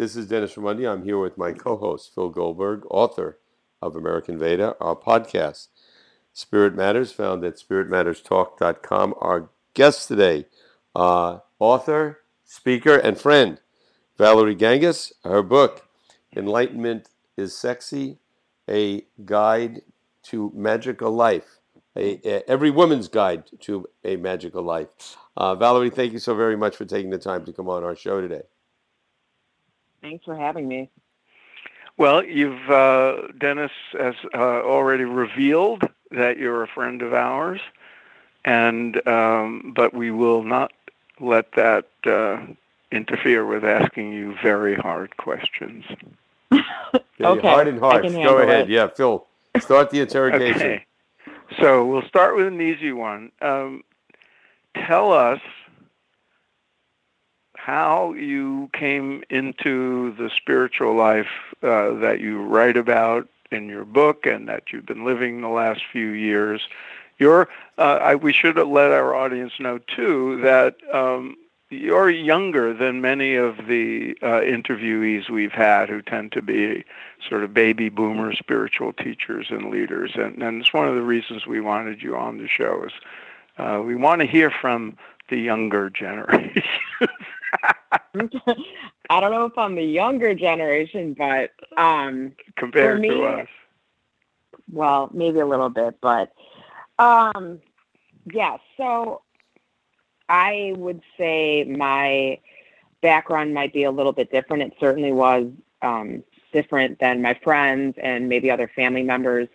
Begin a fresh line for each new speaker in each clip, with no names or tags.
This is Dennis Raimondi. I'm here with my co host, Phil Goldberg, author of American Veda, our podcast, Spirit Matters, found at spiritmatterstalk.com. Our guest today, uh, author, speaker, and friend, Valerie Gangas. Her book, Enlightenment is Sexy, a guide to magical life. A, a, every woman's guide to a magical life. Uh, Valerie, thank you so very much for taking the time to come on our show today.
Thanks for having me.
Well, you've uh, Dennis has uh, already revealed that you're a friend of ours, and um, but we will not let that uh, interfere with asking you very hard questions.
okay, hard and harsh. Go ahead. It. Yeah, Phil, start the interrogation.
okay. So we'll start with an easy one. Um, tell us how you came into the spiritual life uh, that you write about in your book and that you've been living the last few years. Uh, I, we should let our audience know too that um, you're younger than many of the uh, interviewees we've had who tend to be sort of baby boomer spiritual teachers and leaders. And, and it's one of the reasons we wanted you on the show is uh, we want to hear from the younger generation.
I don't know if I'm the younger generation, but um,
compared
me,
to us,
well, maybe a little bit, but um, yeah. So I would say my background might be a little bit different. It certainly was um, different than my friends and maybe other family members.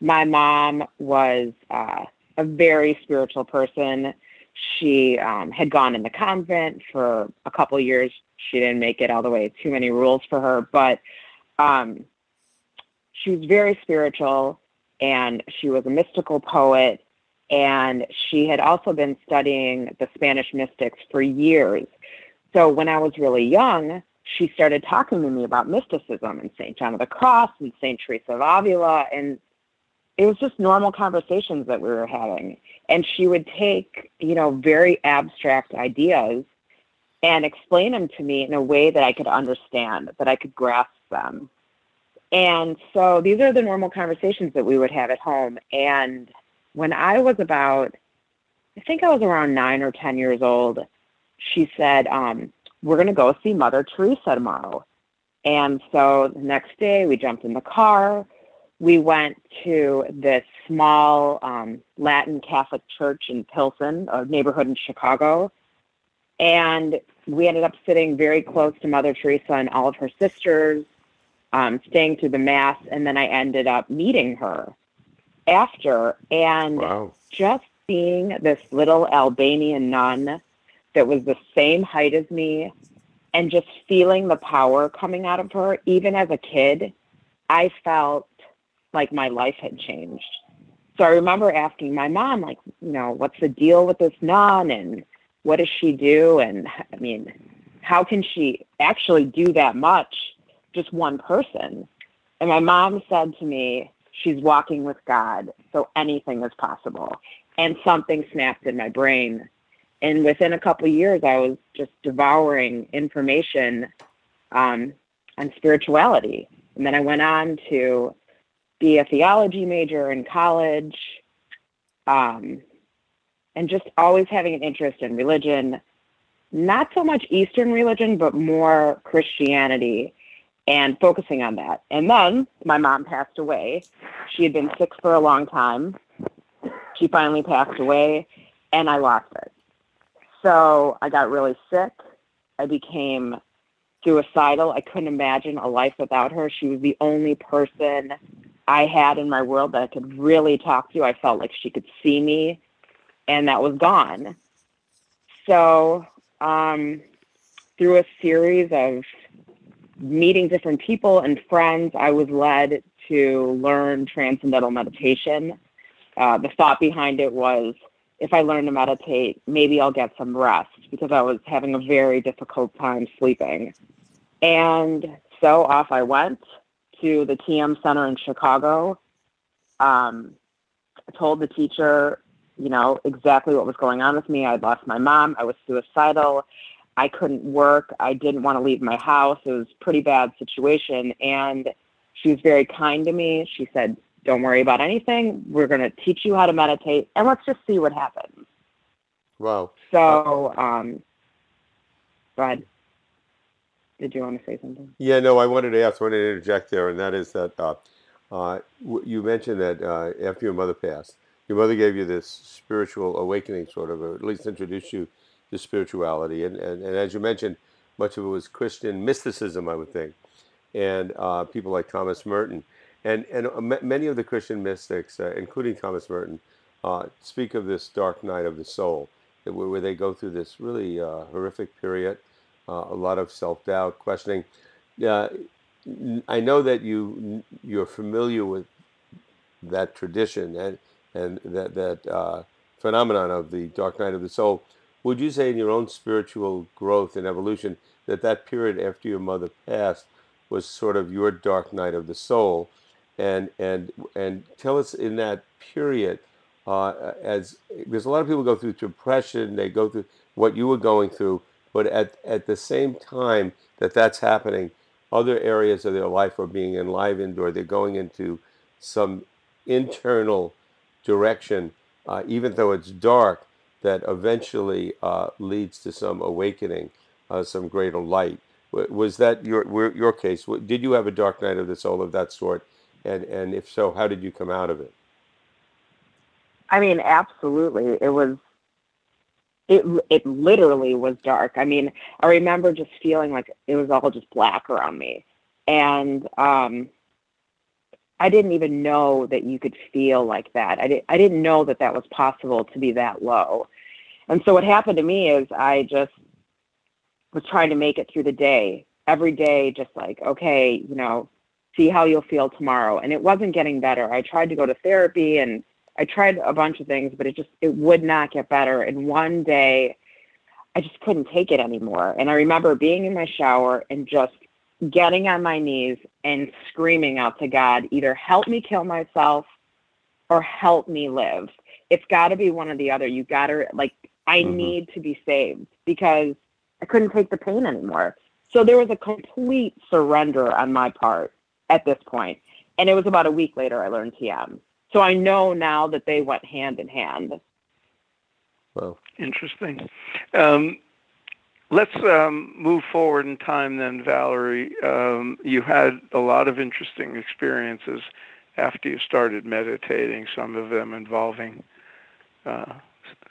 My mom was uh, a very spiritual person she um, had gone in the convent for a couple years. She didn't make it all the way. Too many rules for her, but um, she was very spiritual, and she was a mystical poet. And she had also been studying the Spanish mystics for years. So when I was really young, she started talking to me about mysticism and St. John of the Cross and St. Teresa of Avila. And it was just normal conversations that we were having. And she would take you know very abstract ideas and explain them to me in a way that i could understand that i could grasp them. And so these are the normal conversations that we would have at home. And when i was about i think i was around nine or ten years old she said um, we're going to go see mother teresa tomorrow. And so the next day we jumped in the car we went to this small um, Latin Catholic church in Pilsen, a neighborhood in Chicago. And we ended up sitting very close to Mother Teresa and all of her sisters, um, staying through the Mass. And then I ended up meeting her after. And wow. just seeing this little Albanian nun that was the same height as me and just feeling the power coming out of her, even as a kid, I felt like my life had changed. So I remember asking my mom, like, you know, what's the deal with this nun and what does she do? And I mean, how can she actually do that much, just one person? And my mom said to me, she's walking with God, so anything is possible. And something snapped in my brain. And within a couple years, I was just devouring information um, on spirituality. And then I went on to be a theology major in college, um, and just always having an interest in religion, not so much Eastern religion, but more Christianity and focusing on that. And then my mom passed away. She had been sick for a long time. She finally passed away, and I lost it. So I got really sick. I became suicidal. I couldn't imagine a life without her. She was the only person I had in my world that I could really talk to. I felt like she could see me, and that was gone. So, um, through a series of meeting different people and friends, I was led to learn transcendental meditation. Uh, the thought behind it was if I learn to meditate, maybe I'll get some rest because I was having a very difficult time sleeping. And so off I went to the TM Center in Chicago. Um, told the teacher, you know, exactly what was going on with me. I'd lost my mom. I was suicidal. I couldn't work. I didn't want to leave my house. It was a pretty bad situation. And she was very kind to me. She said, Don't worry about anything. We're going to teach you how to meditate and let's just see what happens.
Wow.
So, um, go ahead. Did you want to say something?
Yeah, no, I wanted to ask, I wanted to interject there, and that is that uh, uh, you mentioned that uh, after your mother passed, your mother gave you this spiritual awakening, sort of, or at least introduced you to spirituality. And, and, and as you mentioned, much of it was Christian mysticism, I would think, and uh, people like Thomas Merton. And, and uh, many of the Christian mystics, uh, including Thomas Merton, speak of this dark night of the soul, where they go through this really horrific period, a lot of self doubt, questioning. I know that you you're familiar with that tradition and and that that uh, phenomenon of the dark night of the soul. Would you say, in your own spiritual growth and evolution, that that period after your mother passed was sort of your dark night of the soul? And and and tell us in that period, uh, as because a lot of people go through depression, they go through what you were going through, but at at the same time that that's happening other areas of their life are being enlivened or they're going into some internal direction, uh, even though it's dark, that eventually uh, leads to some awakening, uh, some greater light. Was that your your case? Did you have a dark night of the soul of that sort? And and if so, how did you come out of it?
I mean, absolutely. It was it it literally was dark. I mean, I remember just feeling like it was all just black around me, and um, I didn't even know that you could feel like that. I didn't I didn't know that that was possible to be that low. And so what happened to me is I just was trying to make it through the day every day, just like okay, you know, see how you'll feel tomorrow. And it wasn't getting better. I tried to go to therapy and I tried a bunch of things, but it just it would not get better. And one day I just couldn't take it anymore. And I remember being in my shower and just getting on my knees and screaming out to God, either help me kill myself or help me live. It's got to be one or the other. You got to like I mm-hmm. need to be saved because I couldn't take the pain anymore. So there was a complete surrender on my part at this point. And it was about a week later I learned TM. So I know now that they went hand in hand.
Well, interesting. Um, let's um, move forward in time then, Valerie. Um, you had a lot of interesting experiences after you started meditating, some of them involving uh,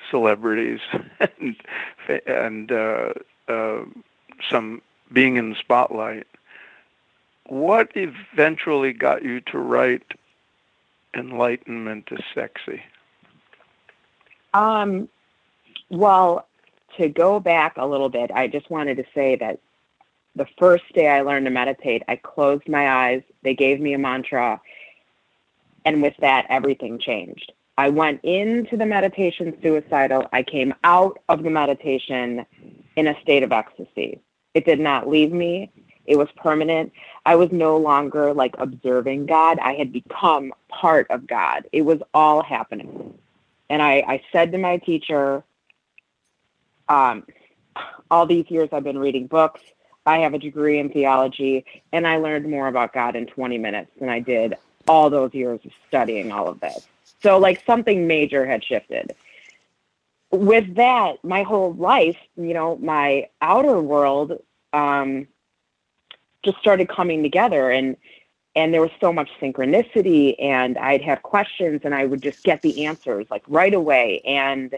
celebrities and, and uh, uh, some being in the spotlight. What eventually got you to write enlightenment is sexy?
Um, well, to go back a little bit, I just wanted to say that the first day I learned to meditate, I closed my eyes, they gave me a mantra, and with that, everything changed. I went into the meditation suicidal. I came out of the meditation in a state of ecstasy. It did not leave me. It was permanent. I was no longer like observing God. I had become part of God. It was all happening. And I, I said to my teacher, um, all these years I've been reading books. I have a degree in theology, and I learned more about God in 20 minutes than I did all those years of studying all of this. So, like, something major had shifted. With that, my whole life, you know, my outer world um, just started coming together and and there was so much synchronicity and I'd have questions and I would just get the answers like right away and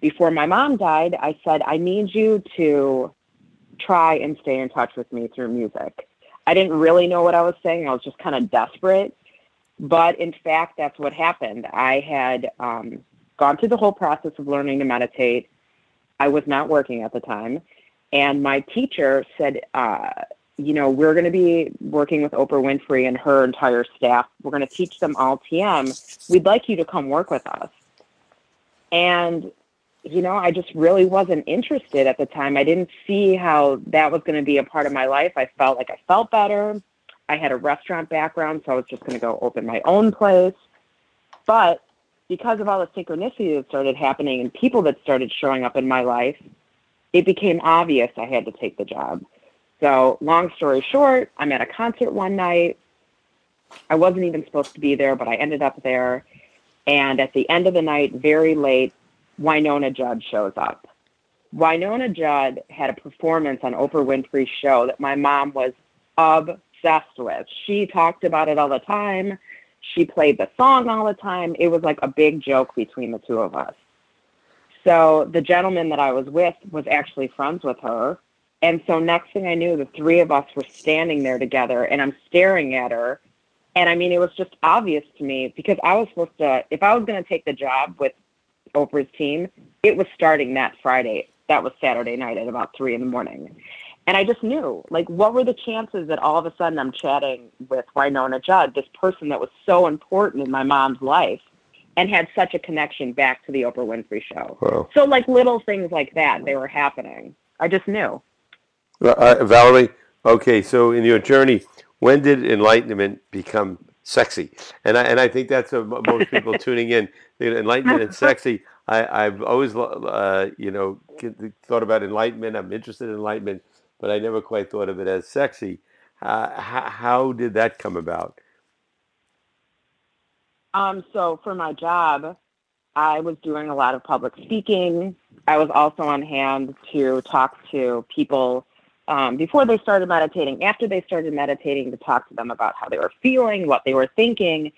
before my mom died I said I need you to try and stay in touch with me through music. I didn't really know what I was saying. I was just kind of desperate. But in fact, that's what happened. I had um, gone through the whole process of learning to meditate. I was not working at the time. And my teacher said, uh, you know, we're going to be working with Oprah Winfrey and her entire staff. We're going to teach them all TM. We'd like you to come work with us. And, you know, I just really wasn't interested at the time. I didn't see how that was going to be a part of my life. I felt like I felt better. I had a restaurant background, so I was just going to go open my own place. But because of all the synchronicity that started happening and people that started showing up in my life, it became obvious I had to take the job. So, long story short, I'm at a concert one night. I wasn't even supposed to be there, but I ended up there. And at the end of the night, very late, Wynonna Judd shows up. Wynonna Judd had a performance on Oprah Winfrey's show that my mom was obsessed with. She talked about it all the time. She played the song all the time. It was like a big joke between the two of us. So the gentleman that I was with was actually friends with her. And so next thing I knew, the three of us were standing there together and I'm staring at her. And I mean, it was just obvious to me because I was supposed to, if I was going to take the job with Oprah's team, it was starting that Friday. That was Saturday night at about three in the morning. And I just knew, like, what were the chances that all of a sudden I'm chatting with Wynonna Judd, this person that was so important in my mom's life and had such a connection back to the Oprah Winfrey show.
Wow.
So, like, little things like that, they were happening. I just knew.
Uh, Valerie, okay, so in your journey, when did enlightenment become sexy? And I, and I think that's a, most people tuning in. Enlightenment and sexy. I, I've always, uh, you know, thought about enlightenment. I'm interested in enlightenment but I never quite thought of it as sexy. Uh, how, how did that come about?
Um, so for my job, I was doing a lot of public speaking. I was also on hand to talk to people um, before they started meditating, after they started meditating, to talk to them about how they were feeling, what they were thinking.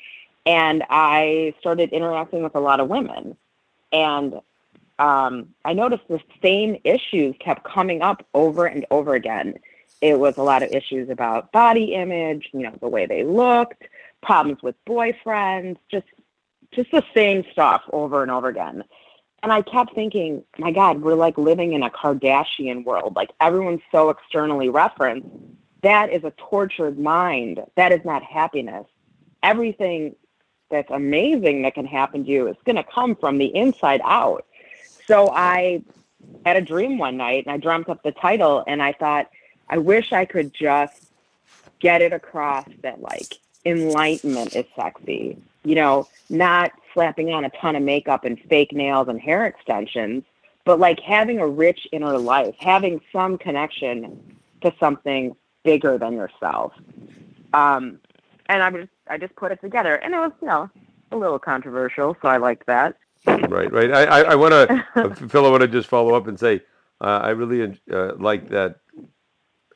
And I started interacting with a lot of women. And um, I noticed the same issues kept coming up over and over again. It was a lot of issues about body image, you know, the way they looked, problems with boyfriends, just just the same stuff over and over again. And I kept thinking, my God, we're like living in a Kardashian world. Like everyone's so externally referenced. That is a tortured mind. That is not happiness. Everything that's amazing that can happen to you is going to come from the inside out. So I had a dream one night and I dreamt up the title and I thought, I wish I could just get it across that like enlightenment is sexy. You know, not slapping on a ton of makeup and fake nails and hair extensions, but like having a rich inner life, having some connection to something bigger than yourself. Um, and I just I just put it together, and it was you know a little controversial, so I liked that.
Right, right. I, I, I want to, Phil, I want to just follow up and say, uh, I really uh, like that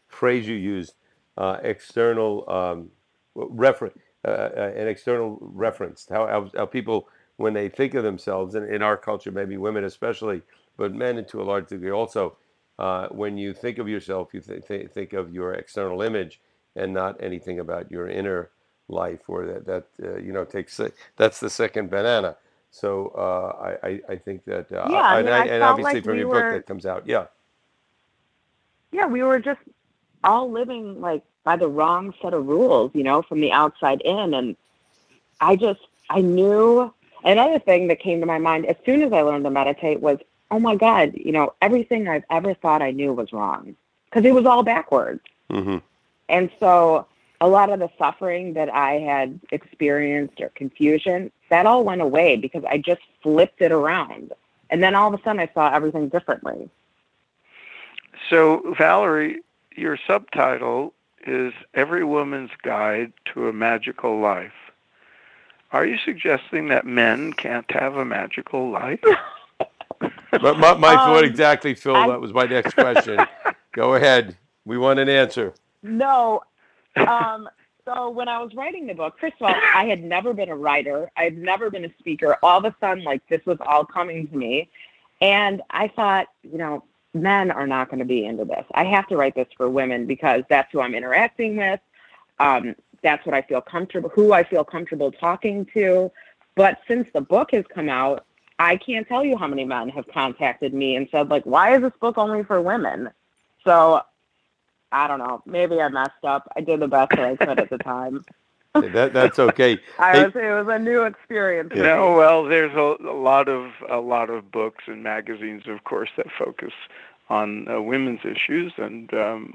phrase you used, uh, external um, reference, uh, uh, an external reference. How, how, how people, when they think of themselves, and in our culture, maybe women especially, but men to a large degree also, uh, when you think of yourself, you th- th- think of your external image and not anything about your inner life, or that that you know takes that's the second banana. So uh, I, I think that uh,
yeah, I
and,
mean,
I,
I
and obviously
like
from
we
your
were,
book that comes out, yeah.
Yeah, we were just all living like by the wrong set of rules, you know, from the outside in, and I just I knew. Another thing that came to my mind as soon as I learned to meditate was, oh my God, you know, everything I've ever thought I knew was wrong because it was all backwards.
Mm-hmm.
And so a lot of the suffering that I had experienced or confusion, that all went away because I just flipped it around. And then all of a sudden I saw everything differently.
So, Valerie, your subtitle is Every Woman's Guide to a Magical Life. Are you suggesting that men can't have a magical life?
my, my, my
Um,
thought exactly, Phil.
I-
that was my next question. Go ahead. We want an answer.
No. Um, so when I was writing the book, first of all, I had never been a writer. I had never been a speaker. All of a sudden, like this was all coming to me. And I thought, you know, men are not going to be into this. I have to write this for women because that's who I'm interacting with. Um, that's what I feel comfortable, who I feel comfortable talking to. But since the book has come out, I can't tell you how many men have contacted me and said, like, why is this book only for women? So I don't know. Maybe I messed up. I did the best that I could at the time.
That, that's okay.
I
Hey-
was, it was a new experience.
Yeah.
No, well, there's a, a lot of a lot of books and magazines, of course, that focus on uh, women's issues, and um,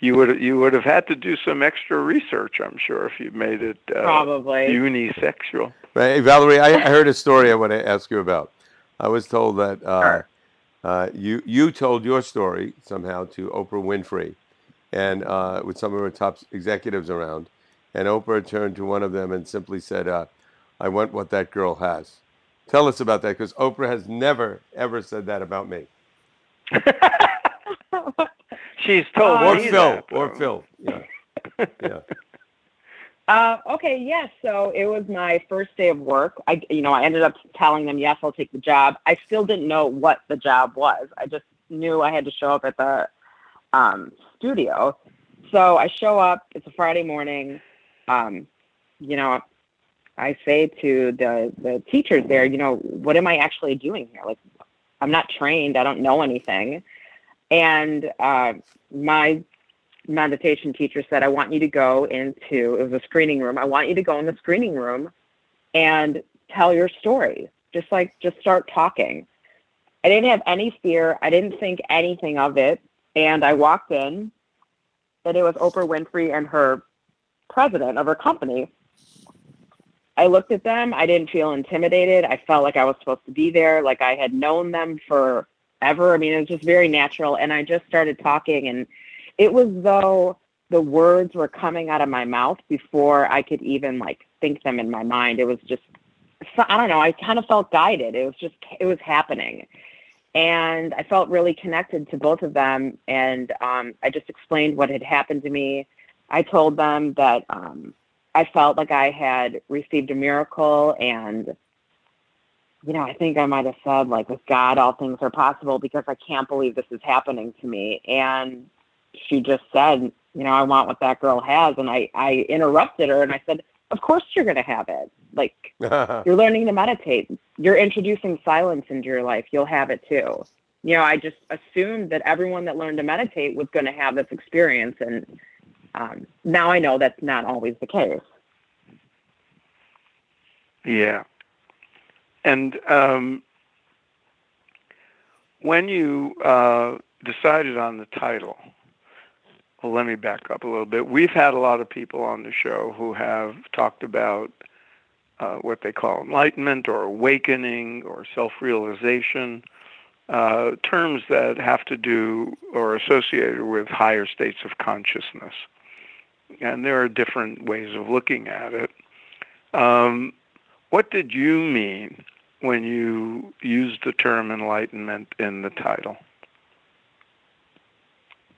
you would you would have had to do some extra research, I'm sure, if you made it uh,
Probably.
unisexual.
Hey, Valerie, I, I heard a story I want to ask you about. I was told that uh,
Sure.
uh, you you told your story somehow to Oprah Winfrey, and uh, with some of her top executives around, and Oprah turned to one of them and simply said, uh, "I want what that girl has." Tell us about that, because Oprah has never ever said that about me.
She's told
Uh,
or
me
Phil,
that,
or
though.
Phil. Yeah, yeah.
Uh, okay, yes. So it was my first day of work. I, you know, I ended up telling them, yes, I'll take the job. I still didn't know what the job was. I just knew I had to show up at the um, studio. So I show up. It's a Friday morning. Um, you know, I say to the the teachers there, you know, what am I actually doing here? Like, I'm not trained. I don't know anything. And uh, my meditation teacher said, I want you to go into, it was a screening room. I want you to go in the screening room and tell your story. Just like, just start talking. I didn't have any fear. I didn't think anything of it. And I walked in, and it was Oprah Winfrey and her president of her company. I looked at them. I didn't feel intimidated. I felt like I was supposed to be there, like I had known them forever. I mean, it was just very natural. And I just started talking, and it was though the words were coming out of my mouth before I could even like think them in my mind. It was just, I don't know, I kind of felt guided. It was just, it was happening. And I felt really connected to both of them. And um, I just explained what had happened to me. I told them that um, I felt like I had received a miracle and you know, I think I might have said like with God all things are possible because I can't believe this is happening to me. And she just said, you know, I want what that girl has. And I, I interrupted her and I said, Of course you're gonna have it. Like you're learning to meditate. You're introducing silence into your life. You'll have it too. You know, I just assumed that everyone that learned to meditate was going to have this experience. And um, now I know that's not always the case.
Yeah. And um, when you uh, decided on the title, well, let me back up a little bit. We've had a lot of people on the show who have talked about uh, what they call enlightenment or awakening or self realization, uh, terms that have to do or associated with higher states of consciousness. And there are different ways of looking at it. Um, what did you mean when you used the term enlightenment in the title?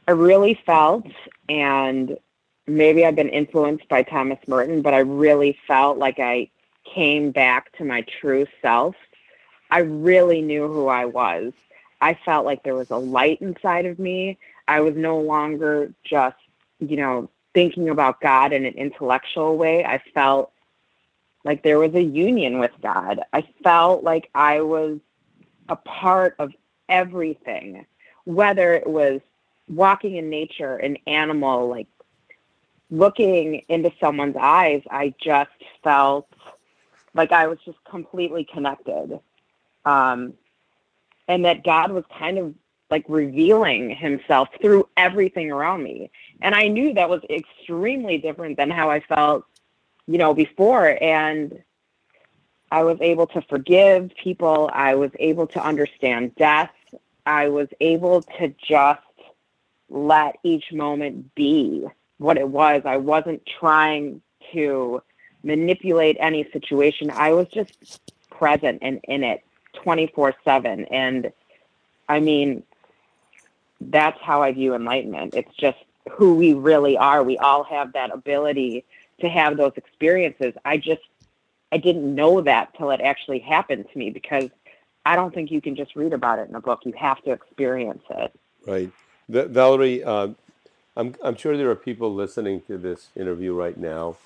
I really felt, and maybe I've been influenced by Thomas Merton, but I really felt like I came back to my true self. I really knew who I was. I felt like there was a light inside of me. I was no longer just, you know, thinking about God in an intellectual way. I felt like there was a union with God. I felt like I was a part of everything, whether it was walking in nature, an animal, like looking into someone's eyes, I just felt like I was just completely connected. Um, and that God was kind of like revealing himself through everything around me. And I knew that was extremely different than how I felt, you know, before. And I was able to forgive people. I was able to understand death. I was able to just let each moment be what it was. I wasn't trying to manipulate any situation. I was just present and in it 24 7. And I mean, that's how I view enlightenment. It's just who we really are. We all have that ability to have those experiences. I just, I didn't know that till it actually happened to me because I don't think you can just read about it in a book. You have to experience it.
Right. Valerie, uh, I'm, I'm sure there are people listening to this interview right now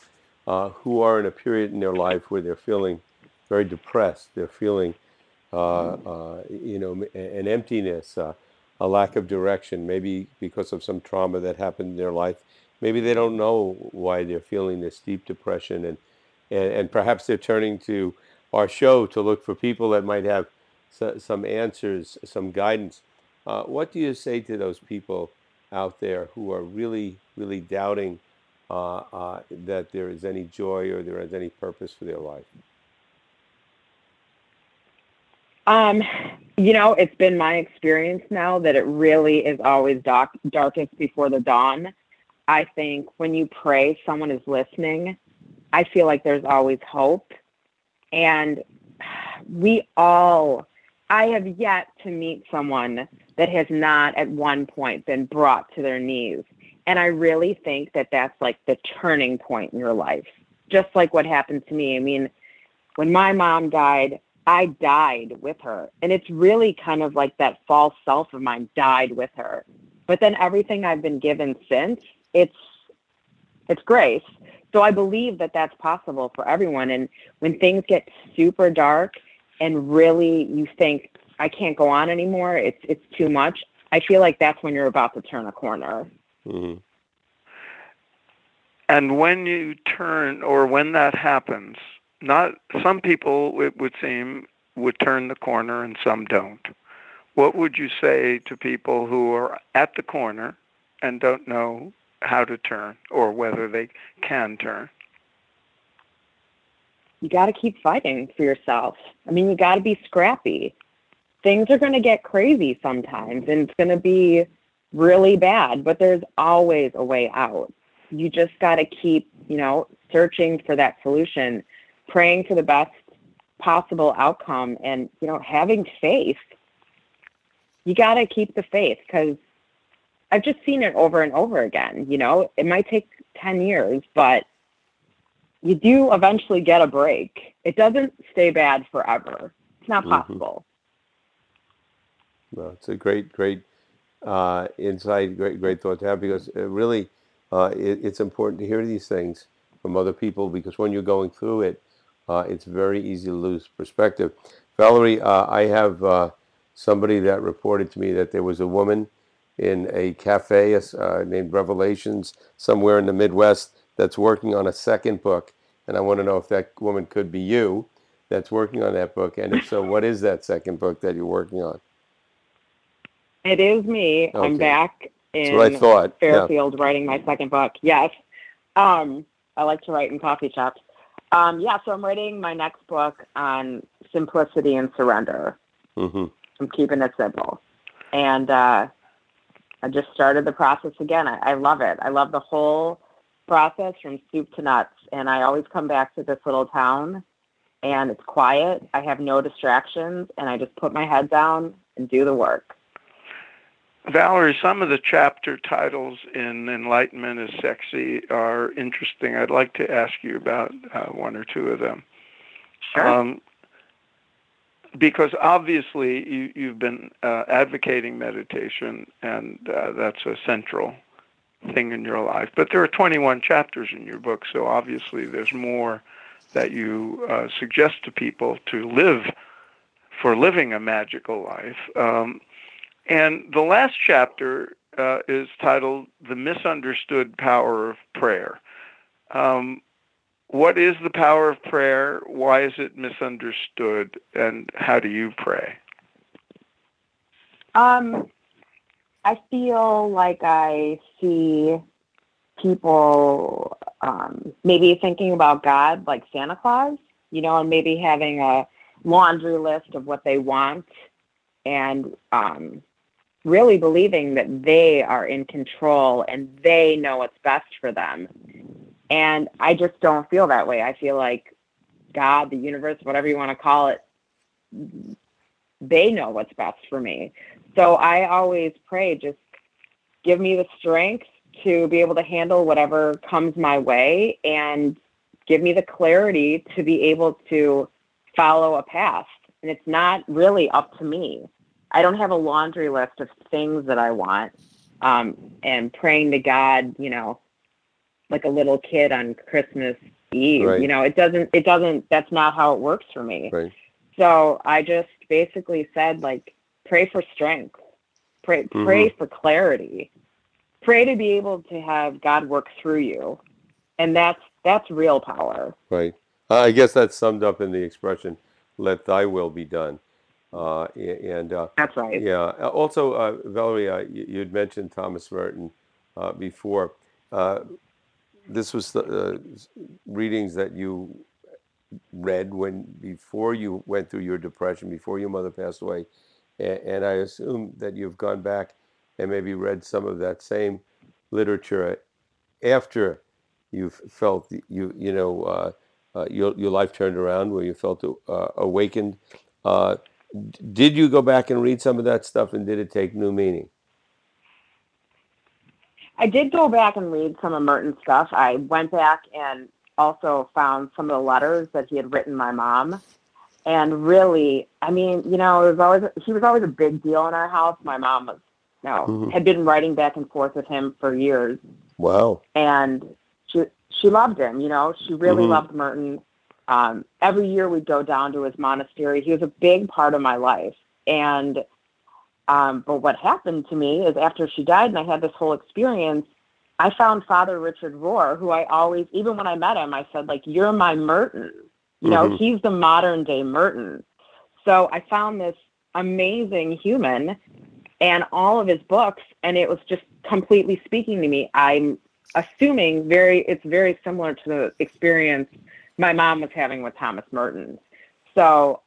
uh, who are in a period in their life where they're feeling very depressed. They're feeling, uh, uh, you know, an emptiness, uh, a lack of direction, maybe because of some trauma that happened in their life. Maybe they don't know why they're feeling this deep depression, and, and, and perhaps they're turning to our show to look for people that might have so, some answers, some guidance. Uh, what do you say to those people out there who are really, really doubting uh, uh, that there is any joy or there is any purpose for their life?
Um, you know, it's been my experience now that it really is always dark, darkest before the dawn. I think when you pray, someone is listening. I feel like there's always hope. And we all, I have yet to meet someone that has not at one point been brought to their knees. And I really think that that's like the turning point in your life, just like what happened to me. I mean, when my mom died, I died with her. And it's really kind of like that false self of mine died with her. But then everything I've been given since, it's it's grace. So I believe that that's possible for everyone. And when things get super dark and really you think I can't go on anymore, it's it's too much. I feel like that's when you're about to turn a corner.
Mm-hmm.
And when you turn, or when that happens, not some people it would seem would turn the corner and some don't. What would you say to people who are at the corner and don't know how to turn or whether they can turn?
You got to keep fighting for yourself. I mean, you got to be scrappy. Things are going to get crazy sometimes and it's going to be really bad, but there's always a way out. You just got to keep, you know, searching for that solution praying for the best possible outcome and you know having faith. You got to keep the faith because i've just seen it over and over again you know? It might take 10 years but you do eventually get a break. It doesn't stay bad forever. It's not
Mhm.
possible.
Well, it's a great, great uh, insight, great, great thought to have because it really, uh, it, it's important to hear these things from other people because when you're going through it, uh, it's very easy to lose perspective. Valerie, uh, I have uh, somebody that reported to me that there was a woman in a cafe uh, named Revelations somewhere in the Midwest that's working on a second book. And I want to know if that woman could be you that's working on that book. And if so, what is that second book that you're working on?
it is me
Okay.
i'm back in
I thought. Yeah.
Fairfield writing my second book. Yes. Um, I like to write in coffee shops. Um, yeah, so I'm writing my next book on simplicity and surrender.
hmm
I'm keeping it simple. And uh, I just started the process again. I, I love it. I love the whole process from soup to nuts. And I always come back to this little town and it's quiet. I have no distractions and I just put my head down and do the work.
Valerie, some of the chapter titles in Enlightenment is Sexy are interesting. I'd like to ask you about uh, one or two of them.
Sure.
Um, because obviously you, you've been uh, advocating meditation, and uh, that's a central thing in your life. But there are 21 chapters in your book, so obviously there's more that you uh, suggest to people to live for living a magical life. Um, and the last chapter uh, is titled The Misunderstood Power of Prayer. Um, what is the power of prayer? Why is it misunderstood? And how do you pray?
Um, I feel like I see people um, maybe thinking about God like Santa Claus, you know, and maybe having a laundry list of what they want and um, really believing that they are in control and they know what's best for them. And I just don't feel that way. I feel like God, the universe, whatever you want to call it, they know what's best for me. So I always pray, just give me the strength to be able to handle whatever comes my way and give me the clarity to be able to follow a path. And it's not really up to me. I don't have a laundry list of things that I want. Um, and praying to God, you know, like a little kid on Christmas Eve.
Right.
You know, it doesn't it doesn't that's not how it works for me.
Right.
So I just basically said like pray for strength. Pray pray for clarity. Pray to be able to have God work through you. And that's that's real power.
Right. I guess that's summed up in the expression, "Let Thy will be done." Uh, and uh,
That's right.
yeah. Uh, Also, uh, Valerie, uh, you, you'd mentioned Thomas Merton uh, before. Uh, this was the uh, readings that you read when before you went through your depression, before your mother passed away, and, and I assume that you've gone back and maybe read some of that same literature after you've felt you you know uh, uh, your your life turned around, where you felt uh, awakened. Did you go back and read some of that stuff, and did it take new meaning?
I did go back and read some of Merton's stuff. I went back and also found some of the letters that he had written my mom. And really, I mean, you know, it was always he was always a big deal in our house. My mom was no mm-hmm. had been writing back and forth with him for years.
Wow.
And she she loved him, you know. She really mm-hmm. loved Merton. Um, every year we'd go down to his monastery. He was a big part of my life. And um, but what happened to me is after she died and I had this whole experience, I found Father Richard Rohr, who I always, even when I met him, I said, like, you're my Merton. You know, mm-hmm. he's the modern day Merton. So I found this amazing human and all of his books, and it was just completely speaking to me. I'm assuming very, it's very similar to the experience my mom was having with Thomas Merton. So,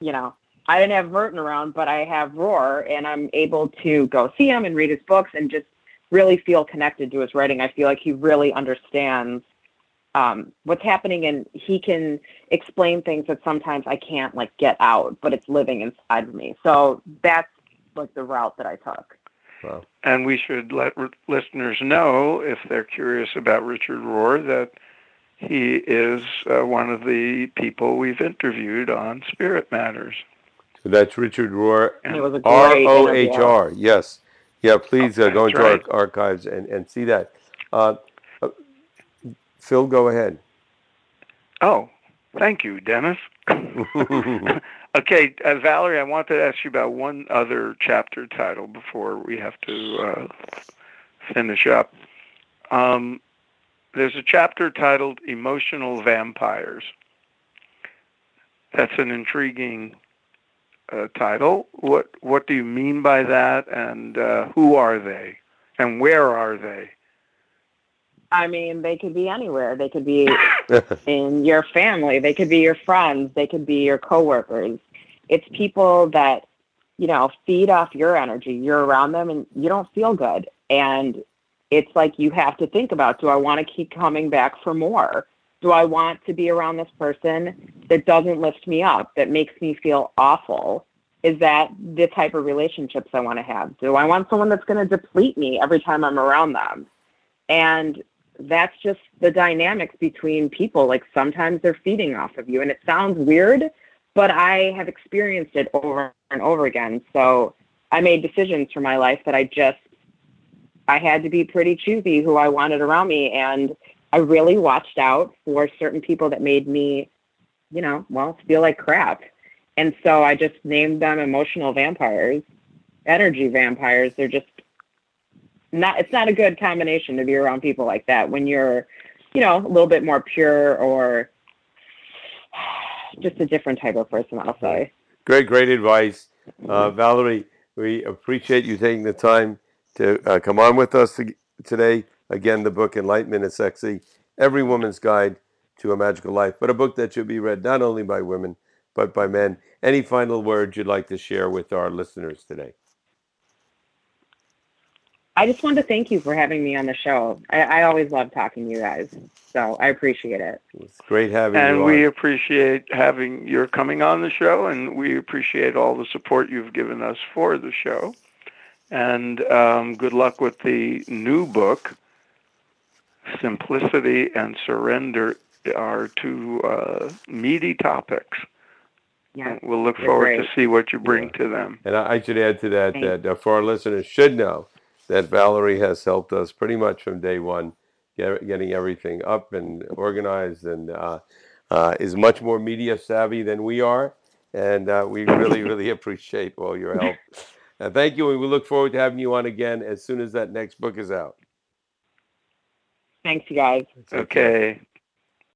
you know, I didn't have Merton around, but I have Rohr, and I'm able to go see him and read his books and just really feel connected to his writing. I feel like he really understands um, what's happening, and he can explain things that sometimes I can't like get out, but it's living inside of me. So that's like the route that I took.
Wow. And we should let listeners know, if they're curious about Richard Rohr, that he is uh, one of the people we've interviewed on Spirit Matters.
So that's Richard Rohr, R O H R. Yes. Yeah, please uh, go into right. our archives and, and see that. Uh, uh, Phil, go ahead.
Oh, thank you, Dennis. okay, uh, Valerie, I want to ask you about one other chapter title before we have to uh, finish up. Um, there's a chapter titled Emotional Vampires. That's an intriguing uh, title. What what do you mean by that, and uh, who are they, and where are they?
I mean, they could be anywhere. They could be in your family. They could be your friends. They could be your coworkers. It's people that you know feed off your energy. You're around them, and you don't feel good. And it's like you have to think about: Do I want to keep coming back for more? do I want to be around this person that doesn't lift me up, that makes me feel awful? Is that the type of relationships I want to have? Do I want someone that's going to deplete me every time I'm around them? And that's just the dynamics between people. Like sometimes they're feeding off of you, and it sounds weird, but I have experienced it over and over again. So I made decisions for my life that I just I had to be pretty choosy who I wanted around me, and I really watched out for certain people that made me, you know, well, feel like crap. And so I just named them emotional vampires, energy vampires. They're just not, it's not a good combination to be around people like that when you're, you know, a little bit more pure or just a different type of person, I'll say.
Great, great advice. Uh, Valerie, we appreciate you taking the time to uh, come on with us today. Again, the book Enlightenment is Sexy Every Woman's Guide to a Magical Life, but a book that should be read not only by women, but by men. Any final words you'd like to share with our listeners today?
I just wanted to thank you for having me on the show. I, I always love talking to you guys, so I appreciate it.
It's great having
and
you.
And we appreciate having your coming on the show, and we appreciate all the support you've given us for the show. And um, good luck with the new book, simplicity and surrender are two uh, meaty topics.
Yeah,
we'll look forward great. to see what you bring yeah. to them.
And I should add to that Thanks. that uh, for our listeners should know that Valerie has helped us pretty much from day one, get, getting everything up and organized, and uh, uh, is much more media savvy than we are, and uh, we really, really appreciate all your help. And thank you, and we look forward to having you on again as soon as that next book is out.
Thanks, you guys.
Okay.